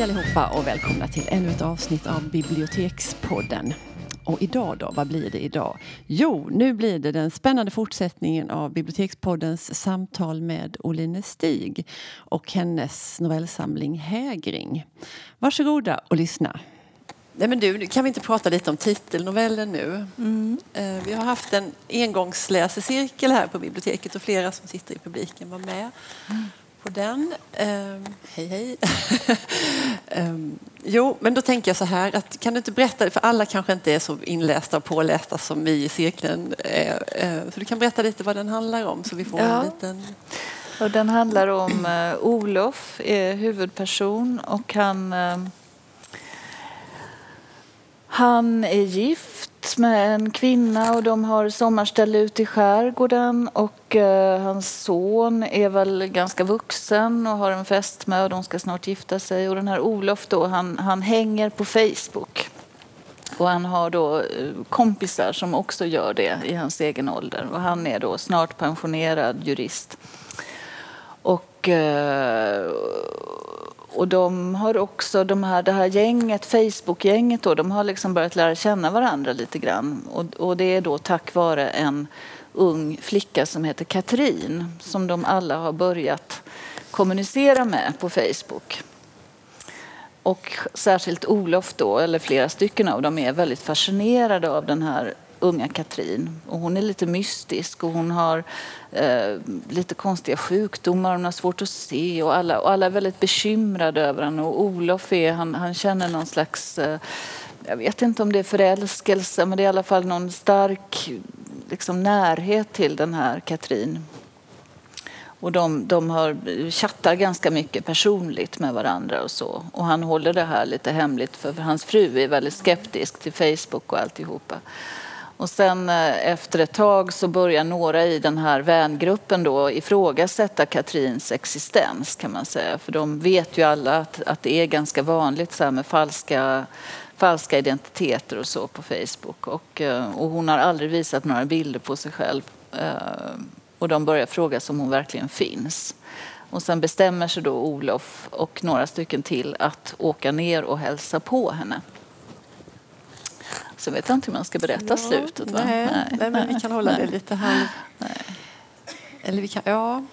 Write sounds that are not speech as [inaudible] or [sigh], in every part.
Hej allihopa och välkomna till ännu ett avsnitt av Bibliotekspodden. Och idag då, vad blir det idag? Jo, nu blir det den spännande fortsättningen av Bibliotekspoddens samtal med Oline Stig och hennes novellsamling Hägring. Varsågoda och lyssna. Nej, men du, kan vi inte prata lite om titelnovellen nu? Mm. Eh, vi har haft en engångsläsecirkel här på biblioteket och flera som sitter i publiken var med. Mm på den. Um, hej, hej. um, [laughs] jo, men då tänker jag så här, att, kan du inte berätta, för alla kanske inte är så inlästa och pålästa som vi i cirkeln är, uh, så du kan berätta lite vad den handlar om så vi får ja. en liten... Och den handlar om uh, Olof, är huvudperson och han uh, han är gift med en kvinna och de har sommarställe ute i skärgården och eh, hans son är väl ganska vuxen och har en fest med och de ska snart gifta sig. Och den här Olof då, han, han hänger på Facebook. Och han har då eh, kompisar som också gör det i hans egen ålder. Och han är då snart pensionerad jurist. Och, eh, och de har också, de här, det här gänget, Facebook-gänget, då, de har liksom börjat lära känna varandra lite grann. Och, och det är då tack vare en ung flicka som heter Katrin som de alla har börjat kommunicera med på Facebook. Och särskilt Olof då, eller flera stycken av dem, är väldigt fascinerade av den här unga Katrin. Och hon är lite mystisk och hon har eh, lite konstiga sjukdomar, hon har svårt att se och alla, och alla är väldigt bekymrade över henne. Och Olof är, han, han känner någon slags, eh, jag vet inte om det är förälskelse, men det är i alla fall någon stark liksom, närhet till den här Katrin. Och de, de har, chattar ganska mycket personligt med varandra och så. Och han håller det här lite hemligt för hans fru är väldigt skeptisk till Facebook och alltihopa. Och sen eh, efter ett tag så börjar några i den här vängruppen då ifrågasätta Katrins existens kan man säga. För de vet ju alla att, att det är ganska vanligt så med falska, falska identiteter och så på Facebook. Och, eh, och hon har aldrig visat några bilder på sig själv. Eh, och de börjar fråga om hon verkligen finns. Och sen bestämmer sig då Olof och några stycken till att åka ner och hälsa på henne. Så vet jag inte hur man ska berätta ja, slutet. Va? Nej, nej, nej, men vi kan hålla nej. det lite halv... Eller vi kan... Ja.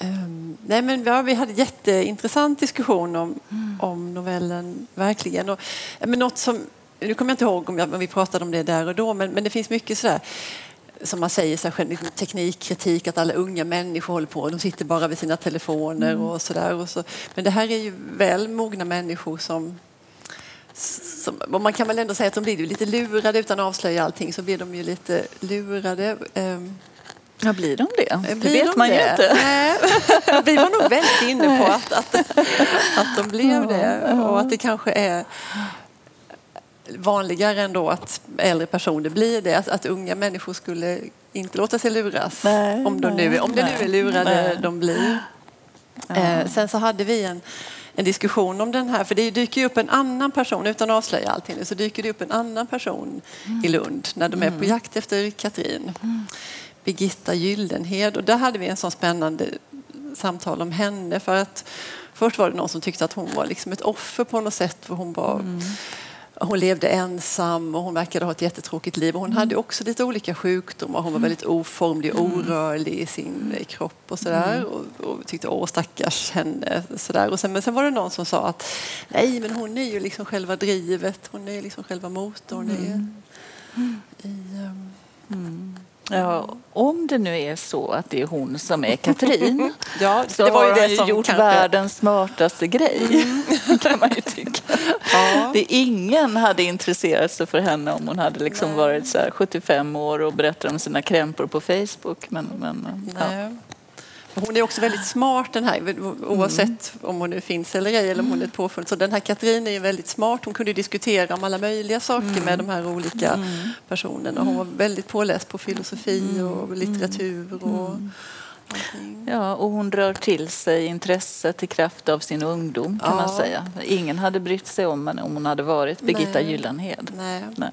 Um, nej, men ja, vi hade jätteintressant diskussion om, mm. om novellen, verkligen. Och, men något som, nu kommer jag inte ihåg om, jag, om vi pratade om det där och då, men, men det finns mycket sådär som man säger, så här, liksom teknikkritik, att alla unga människor håller på, de sitter bara vid sina telefoner mm. och sådär. Så. Men det här är ju väl mogna människor som som, man kan väl ändå säga att de blir lite lurade utan att avslöja allting så blir de ju lite lurade. Ehm, ja, blir de det? Det blir vet de man det? ju inte. Nej. [laughs] Vi var nog väldigt inne på att, att, att de blev det och att det kanske är vanligare ändå att äldre personer blir det. Att, att unga människor skulle inte låta sig luras nej, om, de nu, om det nu är lurade nej. de blir. Ja. Eh, sen så hade vi en en diskussion om den här, för det dyker ju upp en annan person, utan att avslöja allting, så dyker det upp en annan person mm. i Lund när de är på mm. jakt efter Katrin. Mm. Birgitta Gyllenhed och där hade vi en sån spännande samtal om henne för att först var det någon som tyckte att hon var liksom ett offer på något sätt för hon var mm hon levde ensam och hon verkade ha ett jättetråkigt liv. hon mm. hade också lite olika sjukdomar. Hon var väldigt oformlig och mm. orörlig i sin kropp och sådär. Mm. Och, och tyckte åh stackars henne. Sådär. Och sen, men sen var det någon som sa att nej men hon är ju liksom själva drivet. Hon är liksom själva motorn mm. i, um, Ja, om det nu är så att det är hon som är Katrin [laughs] ja, så det var ju har han ju gjort kanske... världens smartaste grej. Mm. [laughs] kan man ju tycka. Ja. Det ingen hade intresserat sig för henne om hon hade liksom varit så 75 år och berättat om sina krämpor på Facebook. Men, men, ja. Hon är också väldigt smart den här, oavsett mm. om hon nu finns eller ej eller om hon är ett påfund. Så den här Katrin är väldigt smart. Hon kunde diskutera om alla möjliga saker mm. med de här olika mm. personerna. Hon var väldigt påläst på filosofi mm. och litteratur. Och, mm. Ja, och hon rör till sig intresset i kraft av sin ungdom kan ja. man säga. Ingen hade brytt sig om henne om hon hade varit Birgitta Nej. Gyllenhed. Nej. Nej.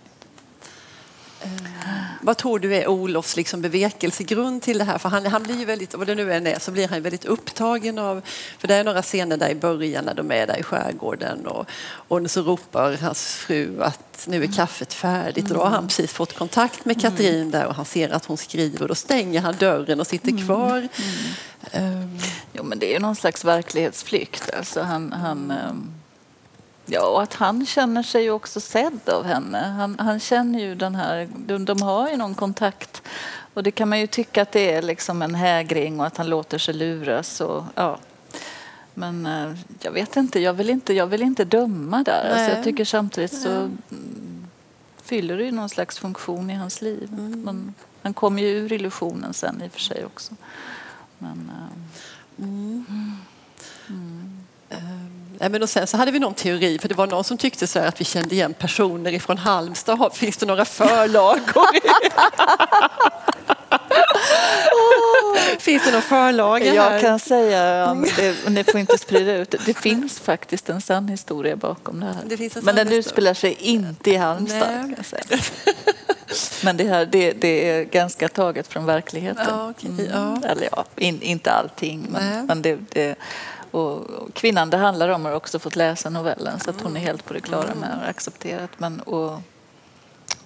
Eh, vad tror du är Olofs liksom bevekelsegrund till det här? För han, han blir ju väldigt, vad det nu än är, så blir han väldigt upptagen av, för det är några scener där i början när de är där i skärgården och, och så ropar hans fru att nu är kaffet färdigt och då har han precis fått kontakt med Katrin där och han ser att hon skriver och då stänger han dörren och sitter kvar. Mm. Um. Jo men det är ju någon slags verklighetsflykt. Alltså han, han um Ja, och att han känner sig också sedd av henne. Han, han känner ju den här, de, de, har ju någon kontakt. Och det kan man ju tycka att det är liksom en hägring och att han låter sig luras. Och, ja. Men eh, jag vet inte, jag vill inte, jag vill inte döma där. Alltså jag tycker samtidigt så mm, fyller det ju någon slags funktion i hans liv. Mm. Men han kommer ju ur illusionen sen i och för sig också. Men, uh, mm. Mm. Nej, men och sen så hade vi någon teori, för det var någon som tyckte så att vi kände igen personer ifrån Halmstad. Finns det några förlagor? Finns det någon förlaga här? Jag kan säga, det, ni får inte sprida ut det. Det finns faktiskt en sann historia bakom det här. Det Men den utspelar sig inte i Halmstad. Men det, här, det, det, är ganska taget från verkligheten. Ja, okay. mm. ja. Eller ja, in, inte allting. Men, men det, det och kvinnan det handlar om har också fått läsa novellen så att hon är helt på det klara med och accepterat. Men, och,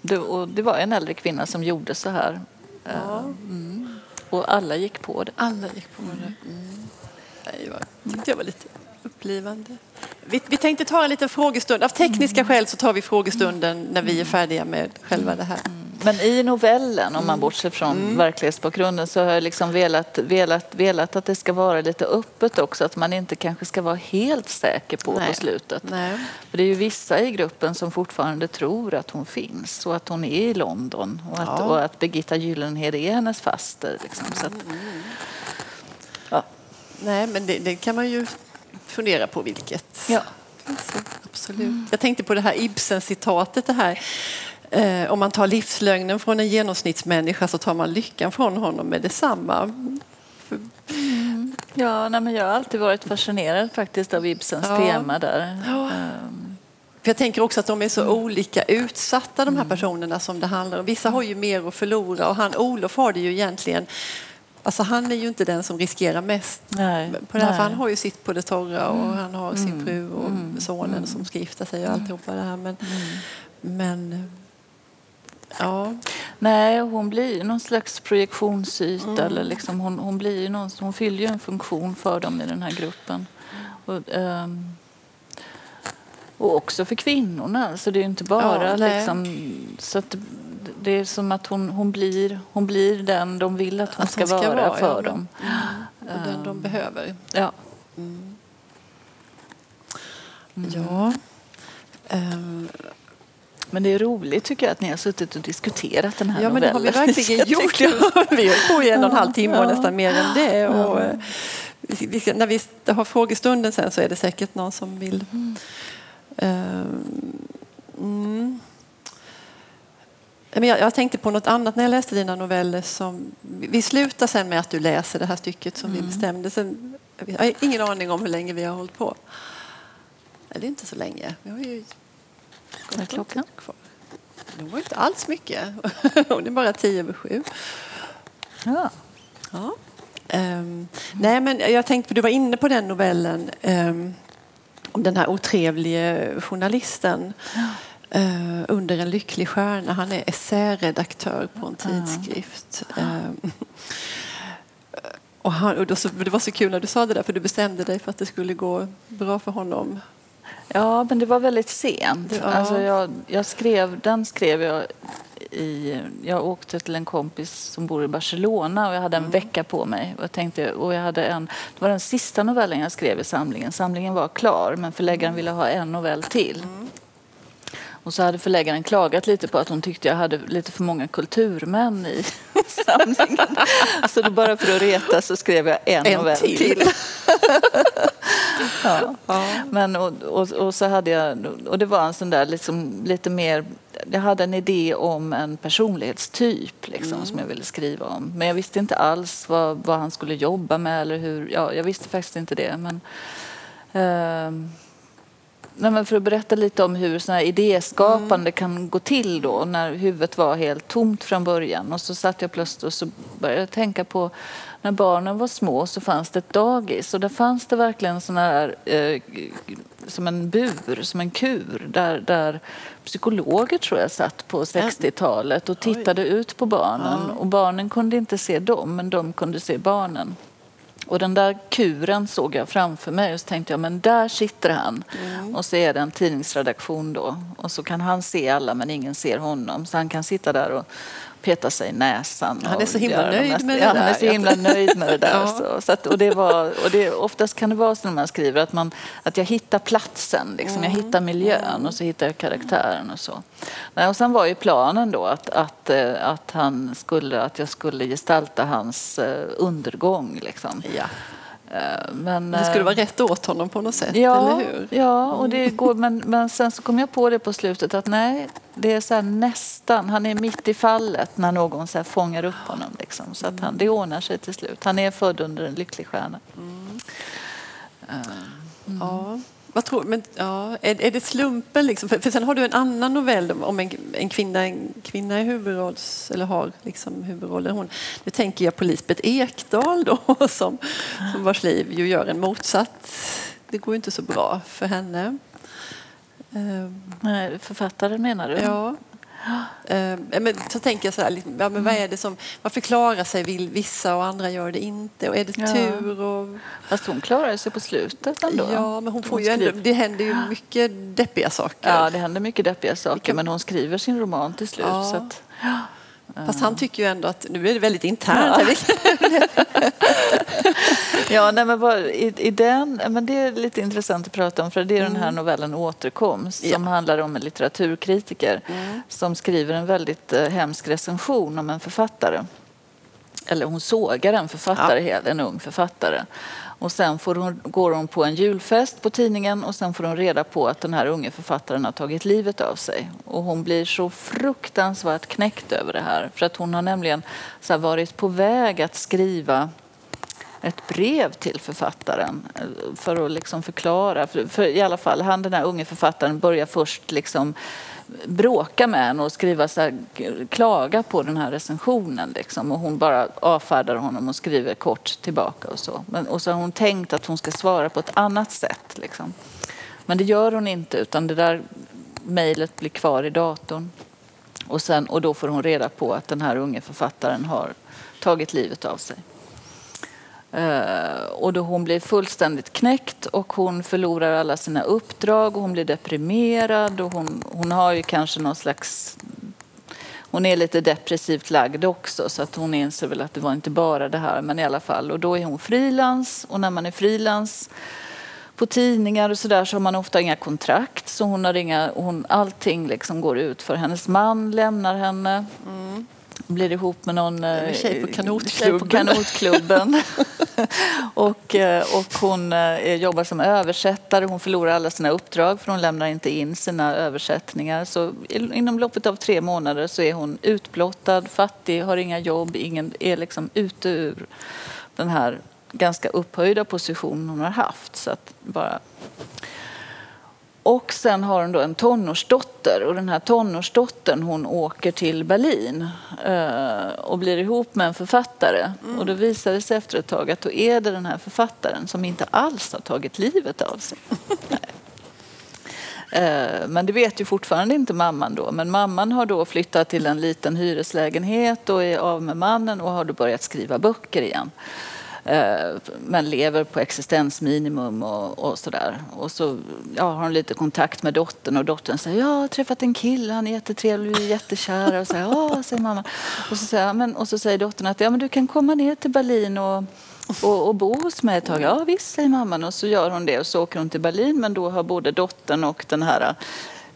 det, och det var en äldre kvinna som gjorde så här. Ja. Mm. Och alla gick på det. Alla gick på det. Mm. Jag tyckte jag var lite upplivande. Vi, vi tänkte ta en liten frågestund. Av tekniska mm. skäl så tar vi frågestunden när vi är färdiga med själva det här. Mm. Men i novellen, om man mm. bortser från mm. verklighetsbakgrunden, så har jag liksom velat, velat, velat att det ska vara lite öppet också. Att man inte kanske ska vara helt säker på Nej. på slutet. Nej. För det är ju vissa i gruppen som fortfarande tror att hon finns och att hon är i London och att, ja. och att Birgitta Gyllenhed är hennes faster. Liksom. Så att, mm. ja. Nej, men det, det, kan man ju fundera på vilket. Ja. Alltså, absolut. Jag tänkte på det här Ibsen-citatet. Det här om man tar livslögnen från en genomsnittsmänniska så tar man lyckan från honom med detsamma. Mm. Ja, nej, men jag har alltid varit fascinerad faktiskt av Ibsens ja. tema där. Ja. För jag tänker också att de är så mm. olika utsatta de här mm. personerna som det handlar om. Vissa har ju mer att förlora och han Olof har det ju egentligen Alltså han är ju inte den som riskerar mest nej, på det här, han har ju sitt på det torra och mm. han har sin mm. fru och mm. sonen som ska gifta sig och alltihopa det här. Men, men Ja. Nej, hon blir någon slags projektionsyta. Mm. Eller liksom hon, hon, blir någon, hon fyller ju en funktion för dem i den här gruppen. Och, um, och också för kvinnorna. Så det är inte bara ja, liksom, så att det är som att hon, hon, blir, hon blir den de vill att hon, att ska, ska, vara, vara för ja. dem. Mm. Och den de ehm, behöver. Ja. Mm. Ja. Um, men det är roligt tycker jag att ni har suttit och diskuterat den här ja, novellen. Ja, men det har vi verkligen [laughs] gjort. [laughs] vi har på i en och en halv timme och nästan mer än det. Och, eh, vi när vi har frågestunden sen så är det säkert någon som vill... Mm. Mm. Men jag, jag, tänkte på något annat när jag läste dina noveller. Som, vi slutar sen med att du läser det här stycket som mm. vi bestämde. Sen, jag har ingen aning om hur länge vi har hållit på. Är inte så länge. Vi har ju vad är klockan? Det var inte alls mycket. [laughs] det är bara tio över sju. Ja. ja. Um, nej, men jag tänkte, du var inne på den novellen um, om den här otrevlige journalisten ja. uh, under en lycklig stjärna. Han är essäredaktör på en tidskrift. Ja. Um, och, han, och så, det var så kul när du sa det där, för du bestämde dig för att det skulle gå bra för honom Ja, men det var väldigt sent. Ja. Alltså jag, jag, skrev, den skrev jag i... Jag åkte till en kompis som bor i Barcelona och jag hade en mm. vecka på mig. Och jag tänkte, och jag hade en, det var den sista novellen jag skrev i samlingen. Samlingen var klar, men förläggaren ville ha en novell till. Mm. Och så hade förläggaren klagat lite på att hon tyckte jag hade lite för många kulturmän i [laughs] samlingen. Så då bara för att reta så skrev jag en, en novell till. till. [laughs] ja. ja. Men, och, och, och, så hade jag, och det var en sån där liksom, lite mer, jag hade en idé om en personlighetstyp liksom, mm. som jag ville skriva om. Men jag visste inte alls vad, vad han skulle jobba med eller hur, ja, jag visste faktiskt inte det. Men, uh, Nej, för att berätta lite om hur såna här idéskapande mm. kan gå till då när huvudet var helt tomt från början. Och så satt jag plötsligt och så började jag tänka på när barnen var små så fanns det ett dagis och där fanns det verkligen såna här, eh, som en bur, som en kur där, där psykologer tror jag satt på 60-talet och tittade ut på barnen. Och barnen kunde inte se dem, men de kunde se barnen. Och den där kuren såg jag framför mig och så tänkte jag, men där sitter han. Mm. Och så är det en tidningsredaktion då. Och så kan han se alla men ingen ser honom. Så han kan sitta där och peta sig i näsan. Han är så himla nöjd med det där. Ja, han är så himla nöjd med det där. ja. så, så att, och det var, och det, oftast kan det vara så när man skriver att, man, att jag hittar platsen, liksom. Mm. jag hittar miljön och så hittar jag karaktären och så. Och sen var ju planen då att, att, eh, att, han skulle, att jag skulle gestalta hans eh, undergång. Liksom. Ja. Eh, men, det skulle vara rätt åt honom på något sätt, ja, eller hur? Ja, och det går, men, men sen så kom jag på det på slutet att nej, det är så nästan, han är mitt i fallet när någon så fångar upp honom. Liksom, så att han, det ordnar sig till slut. Han är född under en lycklig stjärna. Mm. Mm. Ja. Vad tror, men, ja, är, är det slumpen? Liksom? För, för sen har du en annan novell om en, en kvinna, en kvinna i huvudrolls, eller har liksom huvudrollen. Hon, nu tänker jag på Lisbeth Ekdahl då, [laughs] som, som vars liv ju gör en motsatt. Det går ju inte så bra för henne. Nej, författaren menar du? Ja. Uh, men så tänker jag så här, ja, men vad är det som, varför klarar sig vissa och andra gör det inte? Och är det tur? Och... Fast hon klarar sig på slutet ändå. Ja, men hon får ju ändå, det händer ju mycket deppiga saker. Ja, det händer mycket deppiga saker, men hon skriver sin roman till slut. Ja. Så att, ja. Fast han tycker ju ändå att, nu är det väldigt internt. Ja, [laughs] ja nej, men bara, i, i, den, men det är lite intressant att prata om för det är mm. den här mm. novellen Återkomst som ja. handlar om en litteraturkritiker mm. som skriver en väldigt eh, hemsk recension om en författare. Eller hon sågar en författare, ja. en ung författare. Och sen får hon, går hon på en julfest på tidningen och sen får hon reda på att den här unge författaren har tagit livet av sig. Och hon blir så fruktansvärt knäckt över det här. För att hon har nämligen så varit på väg att skriva ett brev till författaren eh, för att liksom förklara. För, för, i alla fall, han den här unge författaren börjar först liksom bråka med henne och skriva så här, klaga på den här recensionen. Liksom. Och hon bara avfärdar honom och skriver kort tillbaka och så. Men, och så har hon tänkt att hon ska svara på ett annat sätt. Liksom. Men det gör hon inte utan det där mejlet blir kvar i datorn. Och, sen, och då får hon reda på att den här unge författaren har tagit livet av sig. Uh, och då hon blir fullständigt knäckt och hon förlorar alla sina uppdrag och hon blir deprimerad och hon, hon har ju kanske någon slags hon är lite depressivt lagd också så att hon inser väl att det var inte bara det här men i alla fall och då är hon frilans och när man är frilans på tidningar och sådär så har man ofta inga kontrakt så hon har inga, hon, allting liksom går ut för hennes man lämnar henne. Mm blir ihop med någon eh, tjej på kanotklubben. På kanotklubben. [laughs] [laughs] [laughs] och, eh, och hon eh, jobbar som översättare. Hon förlorar alla sina uppdrag för hon lämnar inte in sina översättningar. Så inom loppet av tre månader så är hon utblottad, fattig, har inga jobb, ingen, är liksom ute ur den här ganska upphöjda positionen hon har haft. Så att bara och sen har hon då en tonårsdotter och den här tonårsdottern hon åker till Berlin eh, och blir ihop med en författare. Mm. Och då visar det sig efter ett tag att då är det den här författaren som inte alls har tagit livet av sig. [laughs] Eh, men det vet ju fortfarande inte mamman då. Men mamman har då flyttat till en liten hyreslägenhet och är av med mannen och har då börjat skriva böcker igen. Eh, men lever på existensminimum och, och sådär. Och så ja, har hon lite kontakt med dottern och dottern säger jag har träffat en kille, han är jättetrevlig, vi är jättekära. Och, så här, ja, säger mamma. Och, så säger, men, och så säger dottern att ja, men du kan komma ner till Berlin och och, och bo hos mig ett tag. Ja visst, säger mamman. Och så gör hon det och så åker hon till Berlin. Men då har både dottern och den här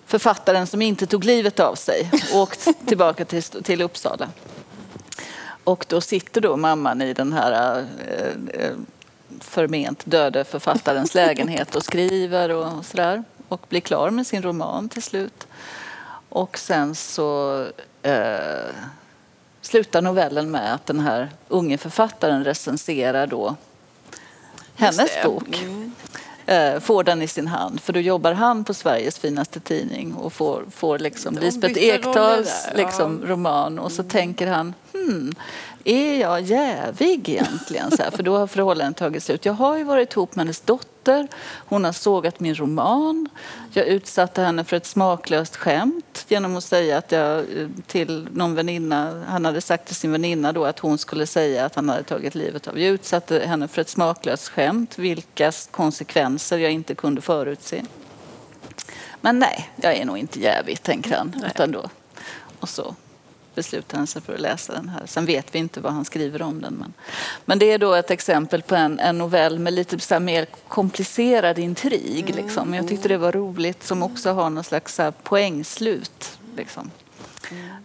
författaren som inte tog livet av sig åkt tillbaka till, till Uppsala. Och då sitter då mamman i den här eh, eh, förment döde författarens [laughs] lägenhet och skriver och sådär. Och blir klar med sin roman till slut. Och sen så eh, slutar novellen med att den här unge författaren recenserar då hennes bok. Mm. Eh, får den i sin hand. För då jobbar han på Sveriges finaste tidning och får, får liksom Lisbeth Ekdals liksom, roman. Och så mm. tänker han, hmm, är jag jävig egentligen? Så här, för då har förhållandet tagit slut. Jag har ju varit ihop med hennes dotter. Hon har sågat min roman. Jag utsatte henne för ett smaklöst skämt genom att säga att jag eh, till någon väninna, han hade sagt till sin väninna då att hon skulle säga att han hade tagit livet av. Jag utsatte henne för ett smaklöst skämt, vilkas konsekvenser jag inte kunde förutse. Men nej, jag är nog inte jävig, tänker han. Utan då. Och så beslutade han sig för att läsa den här. Sen vet vi inte vad han skriver om den. Men, men det är då ett exempel på en, en novell med lite så mer komplicerad intrig. Mm. Liksom. Jag tyckte det var roligt som också har någon slags så poängslut. Liksom.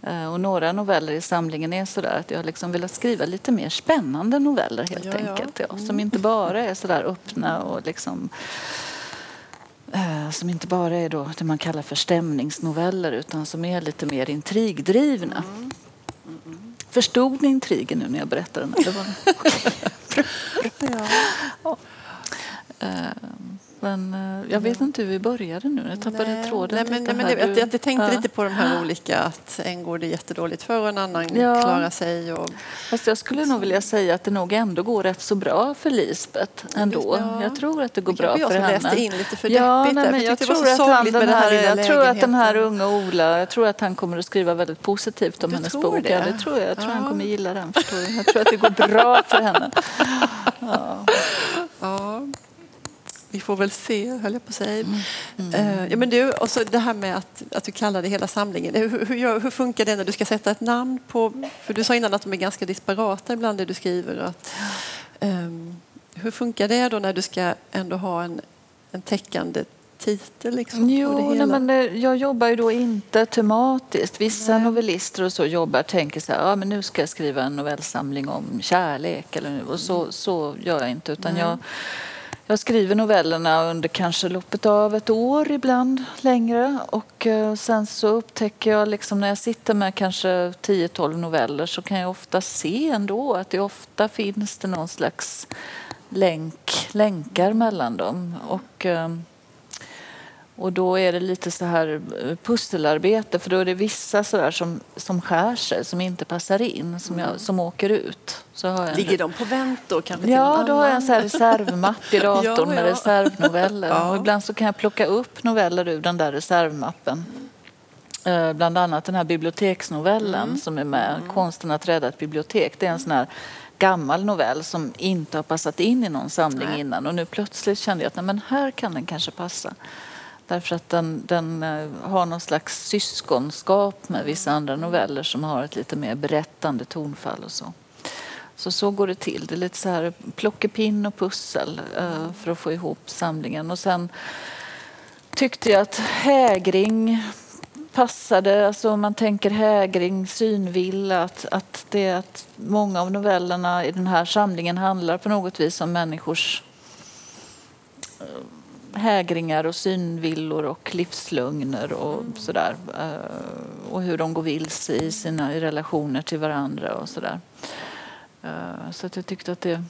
Mm. Och några noveller i samlingen är sådär att jag liksom velat skriva lite mer spännande noveller helt ja, enkelt. Ja. Mm. Som inte bara är sådär öppna och liksom Eh, som inte bara är då det man kallar för stämningsnoveller utan som är lite mer intrigdrivna. Mm. Mm. Förstod ni intrigen nu när jag berättade den? Det var... [laughs] ja. ja. Men eh, jag vet inte hur vi började nu. Jag tappade nej, tråden nej, men. Nej, men jag, jag, tänkte ja. lite på de här olika, att en går det jättedåligt för och en annan ja. klarar sig. Och... Fast jag skulle nog vilja säga att det nog ändå går rätt så bra för Lisbeth ändå. Ja. Jag tror att det går det bra för henne. Jag läste in lite för ja, nej, men jag, jag tror att han, den här, jag tror att den här unga Ola, jag tror att han kommer att skriva väldigt positivt om du hennes bok. Det? Ja, det tror jag. Jag tror han kommer gilla den. Förstår jag. jag tror att det går bra för henne. [laughs] Ja. Vi får väl se, höll jag på att säga. Mm. Mm. ja, men du, och så det här med att, att du kallar det hela samlingen. Hur, hur, hur, funkar det när du ska sätta ett namn på... För du sa innan att de är ganska disparata ibland det du skriver. Att, um, hur funkar det då när du ska ändå ha en, en täckande titel? Liksom, jo, nej, men eh, jag jobbar ju då inte tematiskt. Vissa nej. novellister och så jobbar tänker så här, ja, men nu ska jag skriva en novellsamling om kärlek. Eller, och så, så gör jag inte. Utan jag jag skriver novellerna under kanske loppet av ett år ibland längre och eh, sen så upptäcker jag liksom när jag sitter med kanske 10-12 noveller så kan jag ofta se ändå att det ofta finns det någon slags länk, länkar mellan dem. Och, eh, och då är det lite så här eh, pusselarbete för då är det vissa så där som, som skär sig, som inte passar in, som, jag, som åker ut. Så har jag Ligger de på vänt då? Kanske ja, då har jag en så här reservmapp i datorn [laughs] ja, ja. med reservnoveller. [laughs] Ja. Och ibland så kan jag plocka upp noveller ur den där reservmappen. Eh, bland annat den här biblioteksnovellen mm. som är med, mm. Konsten att rädda ett bibliotek. Det är en sån här gammal novell som inte har passat in i någon samling Nej. innan och nu plötsligt kände jag att nej, men här kan den kanske passa. Därför att den, den eh, har någon slags syskonskap med vissa andra noveller som har ett lite mer berättande tonfall och så. Så så går det till. Det är lite så här plockepinn och pussel eh, för att få ihop samlingen. Och sen tyckte jag att hägring passade. Alltså om man tänker hägring, synvilla, att, att, det, att många av novellerna i den här samlingen handlar på något vis om människors eh, hägringar och synvillor och livslögner och mm. sådär. Uh, och hur de går vilse i sina relationer till varandra och sådär. Uh, så att jag tyckte att det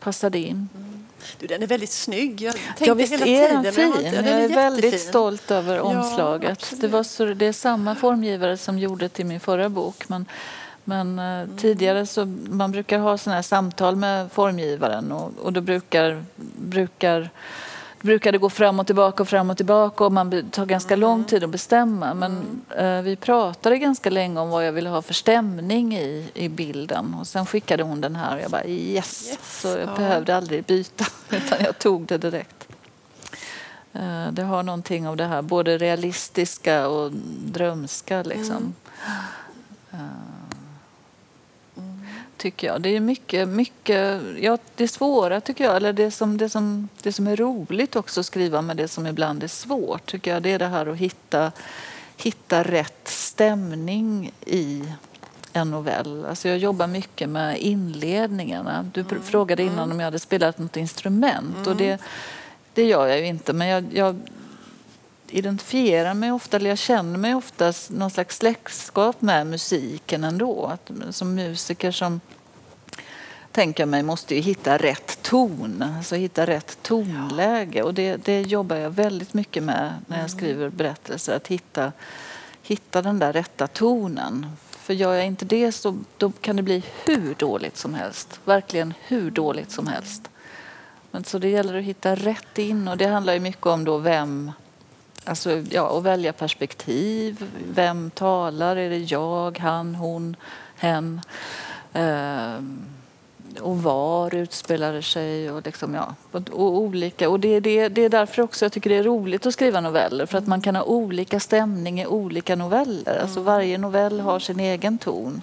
passade in. Mm. Du, den är väldigt snygg. Jag ja, visst är tiden, den fin. Jag, jag är, är väldigt stolt över omslaget. Ja, det, var så, det är samma formgivare som gjorde till min förra bok. Men, men uh, mm. tidigare så man brukar ha såna här samtal med formgivaren och, och då brukar, brukar brukade gå fram och tillbaka och fram och tillbaka och man tar ganska lång mm. tid att bestämma. Men eh, vi pratade ganska länge om vad jag ville ha för stämning i, i bilden. Och sen skickade hon den här och jag bara yes. yes. Så jag ja. behövde aldrig byta [laughs] utan jag tog det direkt. Eh, det har någonting av det här både realistiska och drömska liksom. Mm. Tycker jag. Det är mycket, mycket ja, det svåra tycker jag, eller det som, det, som, det som är roligt också att skriva med det som ibland är svårt tycker jag, det är det här att hitta, hitta rätt stämning i en novell. Alltså jag jobbar mycket med inledningarna. Du mm. frågade innan mm. om jag hade spelat något instrument mm. och det, det gör jag ju inte men jag, jag identifierar mig ofta, eller jag känner mig ofta någon slags släktskap med musiken ändå. Att, som musiker som tänker mig, måste ju hitta rätt ton, alltså hitta rätt tonläge. Och det, det jobbar jag väldigt mycket med när jag mm. skriver berättelser, att hitta, hitta den där rätta tonen. För gör jag inte det så då kan det bli hur dåligt som helst. Verkligen hur dåligt som helst. Men så det gäller att hitta rätt in och det handlar ju mycket om då vem Alltså, ja, att välja perspektiv. Vem talar? Är det jag, han, hon, hen? Eh, och var utspelar det sig? Och, liksom, ja, och, och olika. Och det, det, det är därför också jag tycker det är roligt att skriva noveller. För att man kan ha olika stämning i olika noveller. Alltså mm. varje novell har sin egen ton.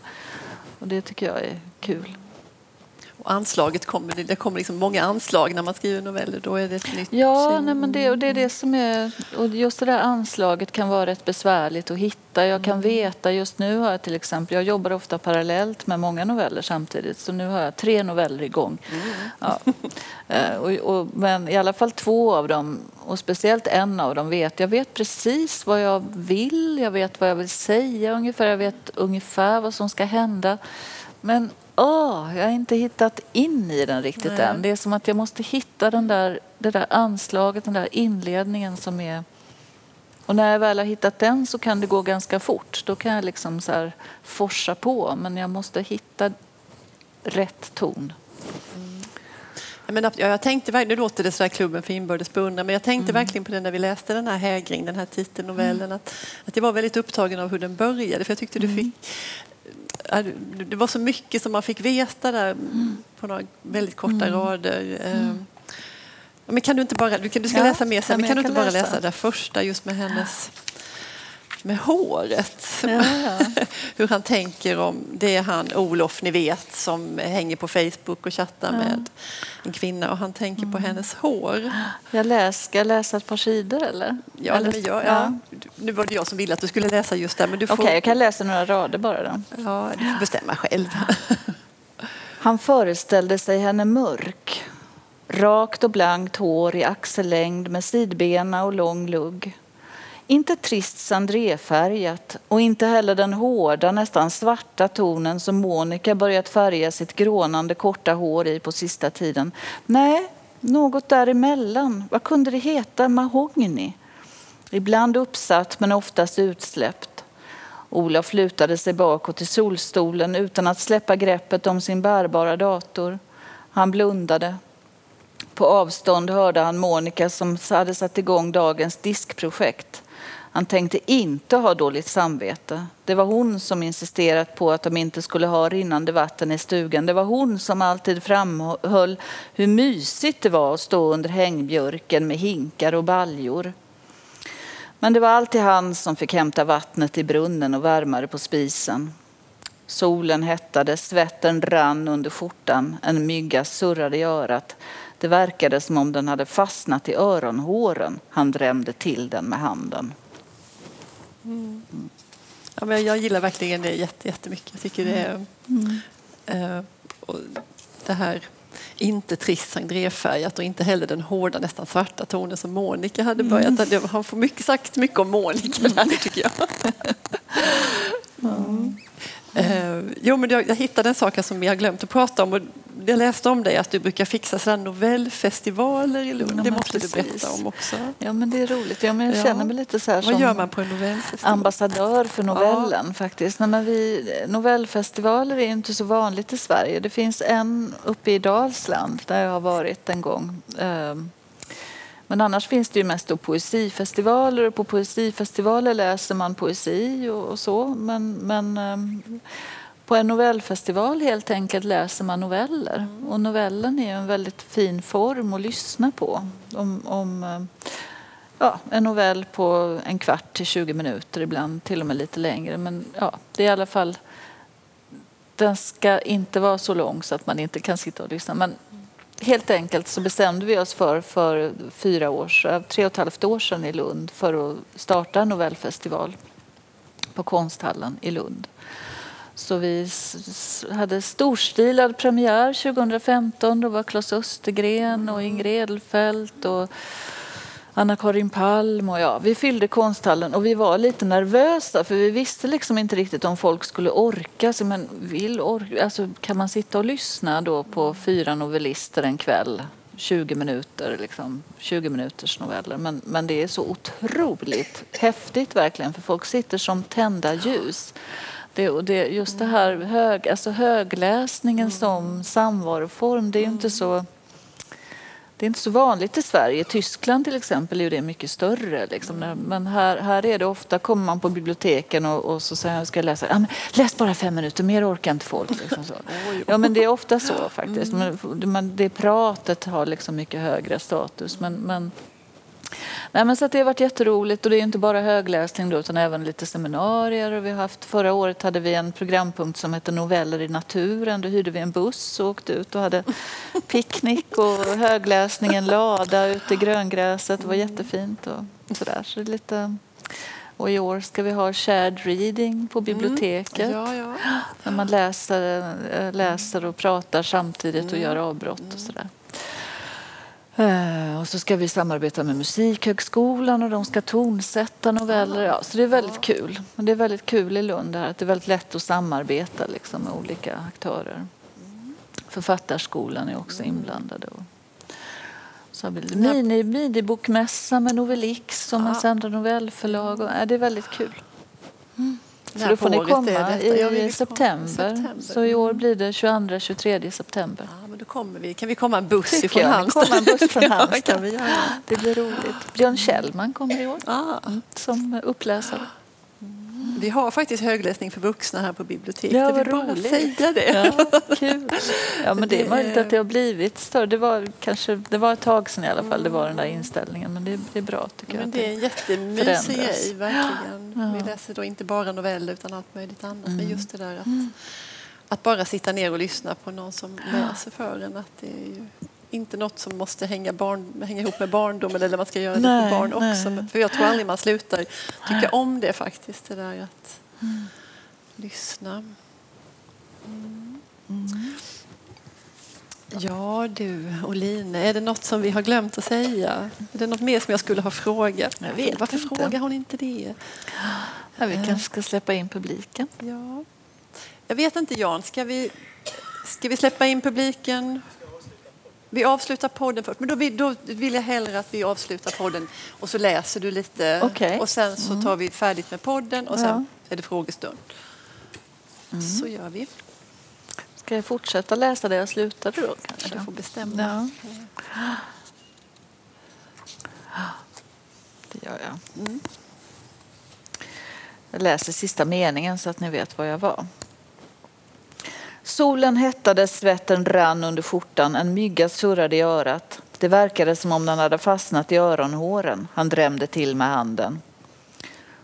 Och det tycker jag är kul. Och anslaget kommer, det kommer liksom många anslag när man skriver noveller. Då är det ett nytt... Ja, nej, men det, och det är det som är... Och just det där anslaget kan vara rätt besvärligt att hitta. Jag kan mm. veta, just nu har jag till exempel, jag jobbar ofta parallellt med många noveller samtidigt. Så nu har jag tre noveller igång. Mm. Ja. [laughs] Eh, och, och, men i alla fall två av dem, och speciellt en av dem vet jag vet precis vad jag vill. Jag vet vad jag vill säga ungefär. Jag vet ungefär vad som ska hända. Men oh, jag har inte hittat in i den riktigt Nej. än. Det är som att jag måste hitta den där, det där anslaget, den där inledningen som är... Och när jag väl har hittat den så kan det gå ganska fort. Då kan jag liksom så här forsa på, men jag måste hitta rätt ton. Mm. Men, jag tänkte, nu låter det så här klubben för inbördes beundran, men jag tänkte mm. verkligen på det när vi läste den här Hägring, den här titelnovellen, mm. att, att jag var väldigt upptagen av hur den började. För jag tyckte du mm. fick det var så mycket som man fick veta där mm. på några väldigt korta mm. rader. Mm. Ehm, men kan du inte bara, du, du ska ja, läsa mer sen, men kan du inte bara läsa. läsa det första just med hennes med håret. Ja, ja. [laughs] Hur han tänker om, det är han Olof ni vet som hänger på Facebook och chattar ja. med en kvinna och han tänker mm. på hennes hår. Jag läs, ska jag läsa ett par sidor eller? Ja, eller, men jag, ja. Nu var det jag som ville att du skulle läsa just det. Okej, får... jag kan läsa några rader bara då. Ja, du får bestämma själv. [laughs] Han föreställde sig henne mörk. Rakt och blankt hår i axellängd med sidbena och lång lugg. Inte trist sandréfärgat och inte heller den hårda, nästan svarta tonen som Monica börjat färga sitt grånande korta hår i på sista tiden. Nej, något däremellan. Vad kunde det heta? Mahogny? Ibland uppsatt men oftast utsläppt. Olof lutade sig bakåt i solstolen utan att släppa greppet om sin bärbara dator. Han blundade. På avstånd hörde han Monica som hade satt igång dagens diskprojekt. Han tänkte inte ha dåligt samvete. Det var hon som insisterat på att de inte skulle ha rinnande vatten i stugan. Det var hon som alltid framhöll hur mysigt det var att stå under hängbjörken med hinkar och baljor. Men det var alltid han som fick hämta vattnet i brunnen och värma det på spisen. Solen hettade, svetten rann under skjortan, en mygga surrade i örat. Det verkade som om den hade fastnat i öronhåren. Han drämde till den med handen. Mm. Ja, men jag gillar verkligen det jättemycket. Jag tycker det är... Mm. Eh, det här inte trist sangréfärgat och inte heller den hårda, nästan svarta tonen som Monica hade börjat. Mm. Han får mycket sagt mycket om Monica där, tycker jag. [laughs] Mm. Eh, jo, men jag, jag hittade en sak som jag glömt att prata om. Och jag läste om dig att du brukar fixa sådana novellfestivaler i Lund. Ja, det måste precis. du berätta om också. Ja, men det är roligt. Ja, men jag känner mig lite så här Vad gör man på en novellfestival? ambassadör för novellen ja. faktiskt. Nej, men vi, novellfestivaler är inte så vanligt i Sverige. Det finns en uppe i Dalsland där jag har varit en gång. Ehm, men annars finns det ju mest då poesifestivaler och på poesifestivaler läser man poesi och, och så. Men, men ehm, på en novellfestival helt enkelt läser man noveller. Mm. Och novellen är en väldigt fin form att lyssna på. Om, om eh, ja, en novell på en kvart till 20 minuter, ibland till och med lite längre. Men ja, det är i alla fall... Den ska inte vara så lång så att man inte kan sitta och lyssna. Men helt enkelt så bestämde vi oss för, för fyra år, eh, tre och ett halvt år sedan i Lund för att starta en novellfestival på Konsthallen i Lund. Så vi hade storstilad premiär 2015. Då var Claes Östergren och Ingrid Edelfelt och Anna-Karin Palm och jag. Vi fyllde konsthallen och vi var lite nervösa för vi visste liksom inte riktigt om folk skulle orka. Så men vill or alltså, kan man sitta och lyssna då på fyra novellister en kväll? 20 minuter, liksom, 20 minuters noveller. Men, men det är så otroligt häftigt verkligen för folk sitter som tända ljus. Det, och det, just det här hög, alltså högläsningen som samvaroform, det är inte så det är inte så vanligt i Sverige. I Tyskland till exempel är det mycket större. Liksom. Men här, här är det ofta, kommer man på biblioteken och, och så säger jag ska läsa. Ja, läs bara fem minuter, mer orkar inte folk. Liksom. [laughs] Ja, men det är ofta så [laughs] faktiskt. Men, det pratet har liksom mycket högre status. Men, men Nej, men så det har varit jätteroligt och det är inte bara högläsning då, utan även lite seminarier. Och vi har haft, förra året hade vi en programpunkt som hette Noveller i naturen. Då hyrde vi en buss och åkte ut och hade picknick och högläsning, en lada ute i gröngräset. Det var jättefint och sådär. Så lite... Och i år ska vi ha shared reading på biblioteket. Mm. Ja, ja. När man läser, äh, läser och pratar samtidigt och mm. gör avbrott och sådär. Eh, och så ska vi samarbeta med Musikhögskolan och de ska tonsätta noveller. Ja, så det är väldigt kul. Och det är väldigt kul i Lund här, att det är väldigt lätt att samarbeta liksom, med olika aktörer. Författarskolan är också inblandad. Så har vi mini, minibokmässa med Novelix som ja. Sandra novellförlag. Och, ja, det är väldigt kul. Mm. Så då får ni komma i, i september. september. Så i år blir det 22-23 september. Då kommer vi. Kan vi komma en buss Tycker ifrån Halmstad? Komma en buss från [laughs] Halmstad. ja, det blir roligt. Björn Kjellman kommer i år ah. som uppläsare. Vi har faktiskt högläsning för vuxna här på biblioteket. Ja, vad roligt. säga det. Ja, kul. ja, men det är möjligt att det har blivit större. Det var, kanske, det var ett tag sedan i alla fall, det var den där inställningen. Men det, det är bra tycker men jag. Det är en jättemysig grej, verkligen. Ja. Vi läser då inte bara noveller utan allt möjligt annat. Mm. Men just det där att, mm. Att bara sitta ner och lyssna på någon som läser för en. Att det är ju inte något som måste hänga, barn, hänga ihop med barndomen eller man ska göra det nej, för barn också. Nej. För jag tror aldrig man slutar tycka om det faktiskt, det där att mm. lyssna. Mm. Mm. Ja du, Oline, är det något som vi har glömt att säga? Är det något mer som jag skulle ha frågat? Jag vet Varför inte. frågar hon inte det? Ja, vi kanske ska släppa in publiken. Ja. Jag vet inte Jan, ska vi, ska vi släppa in publiken? Vi avslutar podden först, men då vill, då vill jag hellre att vi avslutar podden och så läser du lite okay. och sen så mm. tar vi färdigt med podden och sen ja. är det frågestund. Mm. Så gör vi. Ska jag fortsätta läsa där jag slutade då? Kanske? Du får bestämma. Ja. Det gör jag. Mm. Jag läser sista meningen så att ni vet var jag var. Solen hettade, svetten rann under skjortan, en mygga surrade i örat. Det verkade som om den hade fastnat i öronhåren. Han drämde till med handen.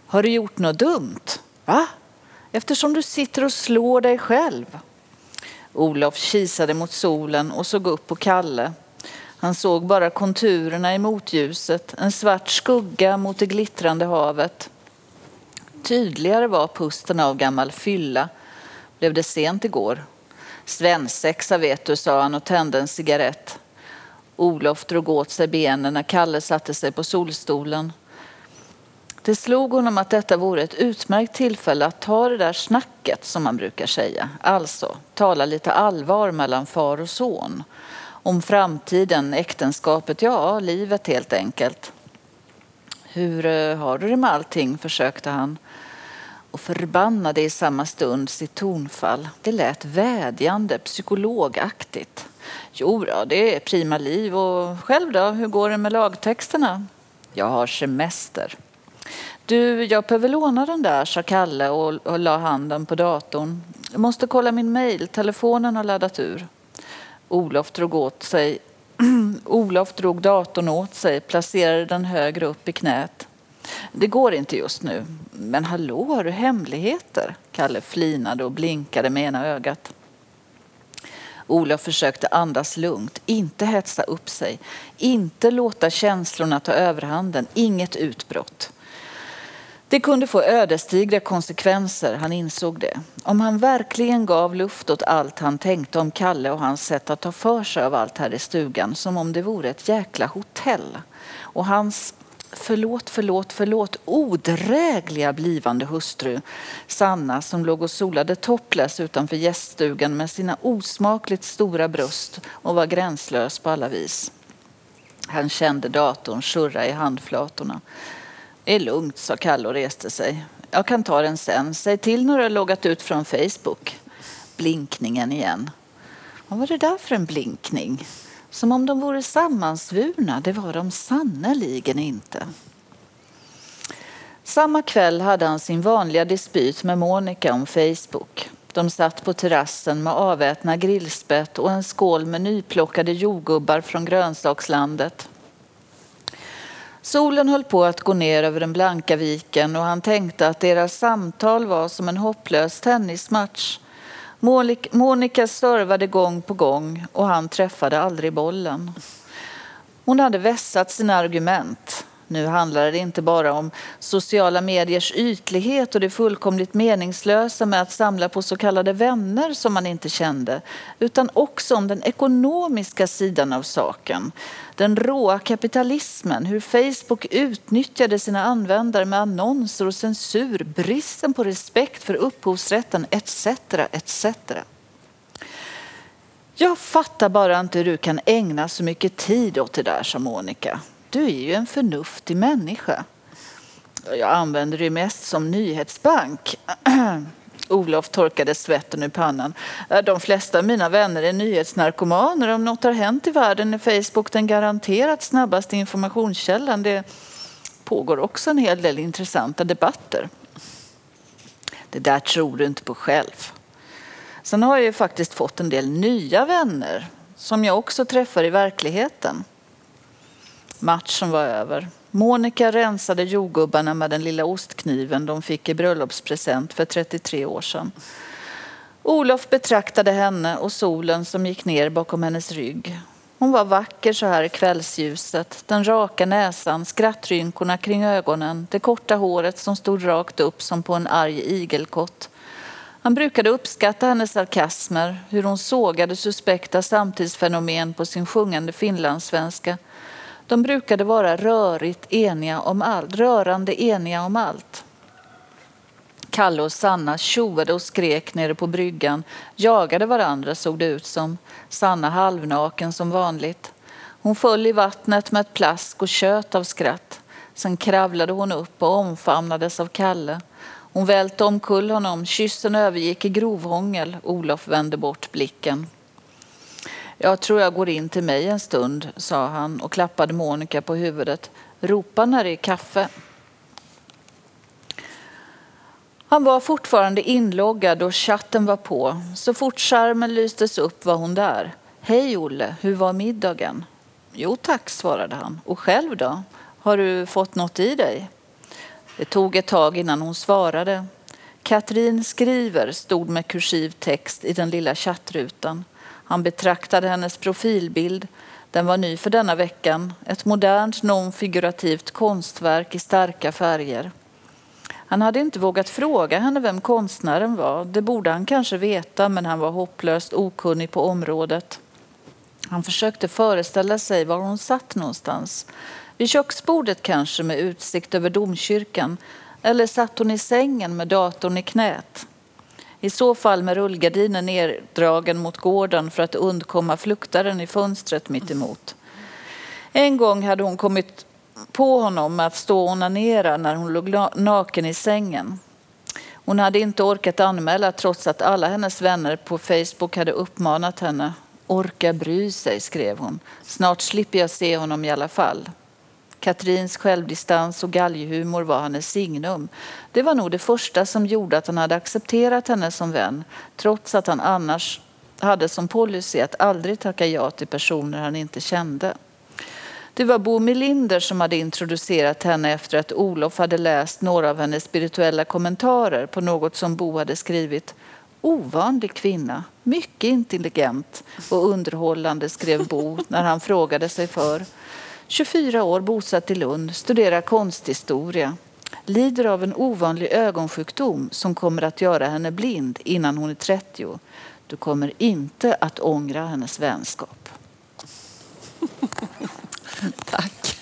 Har du gjort något dumt? Va? Eftersom du sitter och slår dig själv. Olof kisade mot solen och såg upp på Kalle. Han såg bara konturerna i motljuset, en svart skugga mot det glittrande havet. Tydligare var pusten av gammal fylla. Blev det sent igår? Svensexa vet du, sa han och tände en cigarett. Olof drog åt sig benen när Kalle satte sig på solstolen. Det slog honom att detta vore ett utmärkt tillfälle att ta det där snacket som man brukar säga. Alltså tala lite allvar mellan far och son. Om framtiden, äktenskapet, ja, livet helt enkelt. Hur eh, har du det med allting? försökte han och förbannade i samma stund sitt tonfall. Det lät vädjande, psykologaktigt. Jo då, det är prima liv. Och själv då, hur går det med lagtexterna? Jag har semester. Du, jag behöver låna den där, sa Kalle och, och la handen på datorn. Jag måste kolla min mail, telefonen har laddat ur. Olof drog åt sig [clears throat] Olof drog datorn åt sig, placerade den högre upp i knät. Det går inte just nu. Men hallå, har du hemligheter? Kalle flinade och blinkade med ena ögat. Olof försökte andas lugnt, inte hetsa upp sig, inte låta känslorna ta överhanden, inget utbrott. Det kunde få ödesdigra konsekvenser, han insåg det. Om han verkligen gav luft åt allt han tänkte om Kalle och hans sätt att ta för sig av allt här i stugan, som om det vore ett jäkla hotell. Och hans Förlåt, förlåt, förlåt, odrägliga blivande hustru Sanna som låg och solade topless utanför gäststugan med sina osmakligt stora bröst och var gränslös på alla vis. Han kände datorn surra i handflatorna. Det är lugnt, sa Kalle och reste sig. Jag kan ta den sen. Säg till när du har loggat ut från Facebook. Blinkningen igen. Vad var det där för en blinkning? Som om de vore sammansvurna. Det var de sannerligen inte. Samma kväll hade han sin vanliga dispyt med Monica om Facebook. De satt på terrassen med avätna grillspett och en skål med nyplockade jordgubbar från grönsakslandet. Solen höll på att gå ner över den blanka viken och han tänkte att deras samtal var som en hopplös tennismatch. Monica servade gång på gång och han träffade aldrig bollen. Hon hade vässat sina argument. Nu handlade det inte bara om sociala mediers ytlighet och det fullkomligt meningslösa med att samla på så kallade vänner som man inte kände, utan också om den ekonomiska sidan av saken. Den råa kapitalismen, hur Facebook utnyttjade sina användare med annonser och censur, bristen på respekt för upphovsrätten etc. etc. Jag fattar bara inte hur du kan ägna så mycket tid åt det där, sa Monica. Du är ju en förnuftig människa. Jag använder det mest som nyhetsbank. [clears throat] Olof torkade svetten ur pannan. Äh, de flesta av mina vänner är nyhetsnarkomaner. Om något har hänt i världen är Facebook den garanterat snabbaste informationskällan. Det pågår också en hel del intressanta debatter. Det där tror du inte på själv. Sen har jag ju faktiskt fått en del nya vänner som jag också träffar i verkligheten. Matchen var över. Monica rensade jordgubbarna med den lilla ostkniven de fick i bröllopspresent för 33 år sedan. Olof betraktade henne och solen som gick ner bakom hennes rygg. Hon var vacker så här i kvällsljuset. Den raka näsan, skrattrynkorna kring ögonen, det korta håret som stod rakt upp som på en arg igelkott. Han brukade uppskatta hennes sarkasmer, hur hon sågade suspekta samtidsfenomen på sin sjungande finlandssvenska de brukade vara rörigt eniga om allt, rörande eniga om allt. Kalle och Sanna tjoade och skrek nere på bryggan, jagade varandra såg det ut som. Sanna halvnaken som vanligt. Hon föll i vattnet med ett plask och tjöt av skratt. Sen kravlade hon upp och omfamnades av Kalle. Hon välte omkull honom, kyssen övergick i grovhångel. Olof vände bort blicken. Jag tror jag går in till mig en stund, sa han och klappade Monica på huvudet. Ropa när det är kaffe. Han var fortfarande inloggad och chatten var på. Så fort skärmen lystes upp var hon där. Hej Olle, hur var middagen? Jo tack, svarade han. Och själv då? Har du fått något i dig? Det tog ett tag innan hon svarade. Katrin skriver stod med kursiv text i den lilla chattrutan. Han betraktade hennes profilbild. Den var ny för denna veckan. Ett modernt nonfigurativt konstverk i starka färger. Han hade inte vågat fråga henne vem konstnären var. Det borde han kanske veta, men han var hopplöst okunnig på området. Han försökte föreställa sig var hon satt någonstans. Vid köksbordet kanske med utsikt över domkyrkan. Eller satt hon i sängen med datorn i knät? I så fall med rullgardinen neddragen mot gården för att undkomma fluktaren i fönstret mitt emot. En gång hade hon kommit på honom med att stå och onanera när hon låg naken i sängen. Hon hade inte orkat anmäla trots att alla hennes vänner på Facebook hade uppmanat henne. Orka bry sig, skrev hon. Snart slipper jag se honom i alla fall. Katrins självdistans och galghumor var hennes signum. Det var nog det första som gjorde att han hade accepterat henne som vän, trots att han annars hade som policy att aldrig tacka ja till personer han inte kände. Det var Bo Melinder som hade introducerat henne efter att Olof hade läst några av hennes spirituella kommentarer på något som Bo hade skrivit. Ovanlig kvinna, mycket intelligent och underhållande, skrev Bo när han frågade sig för. 24 år, bosatt i Lund, studerar konsthistoria. Lider av en ovanlig ögonsjukdom som kommer att göra henne blind innan hon är 30. Du kommer inte att ångra hennes vänskap. [laughs]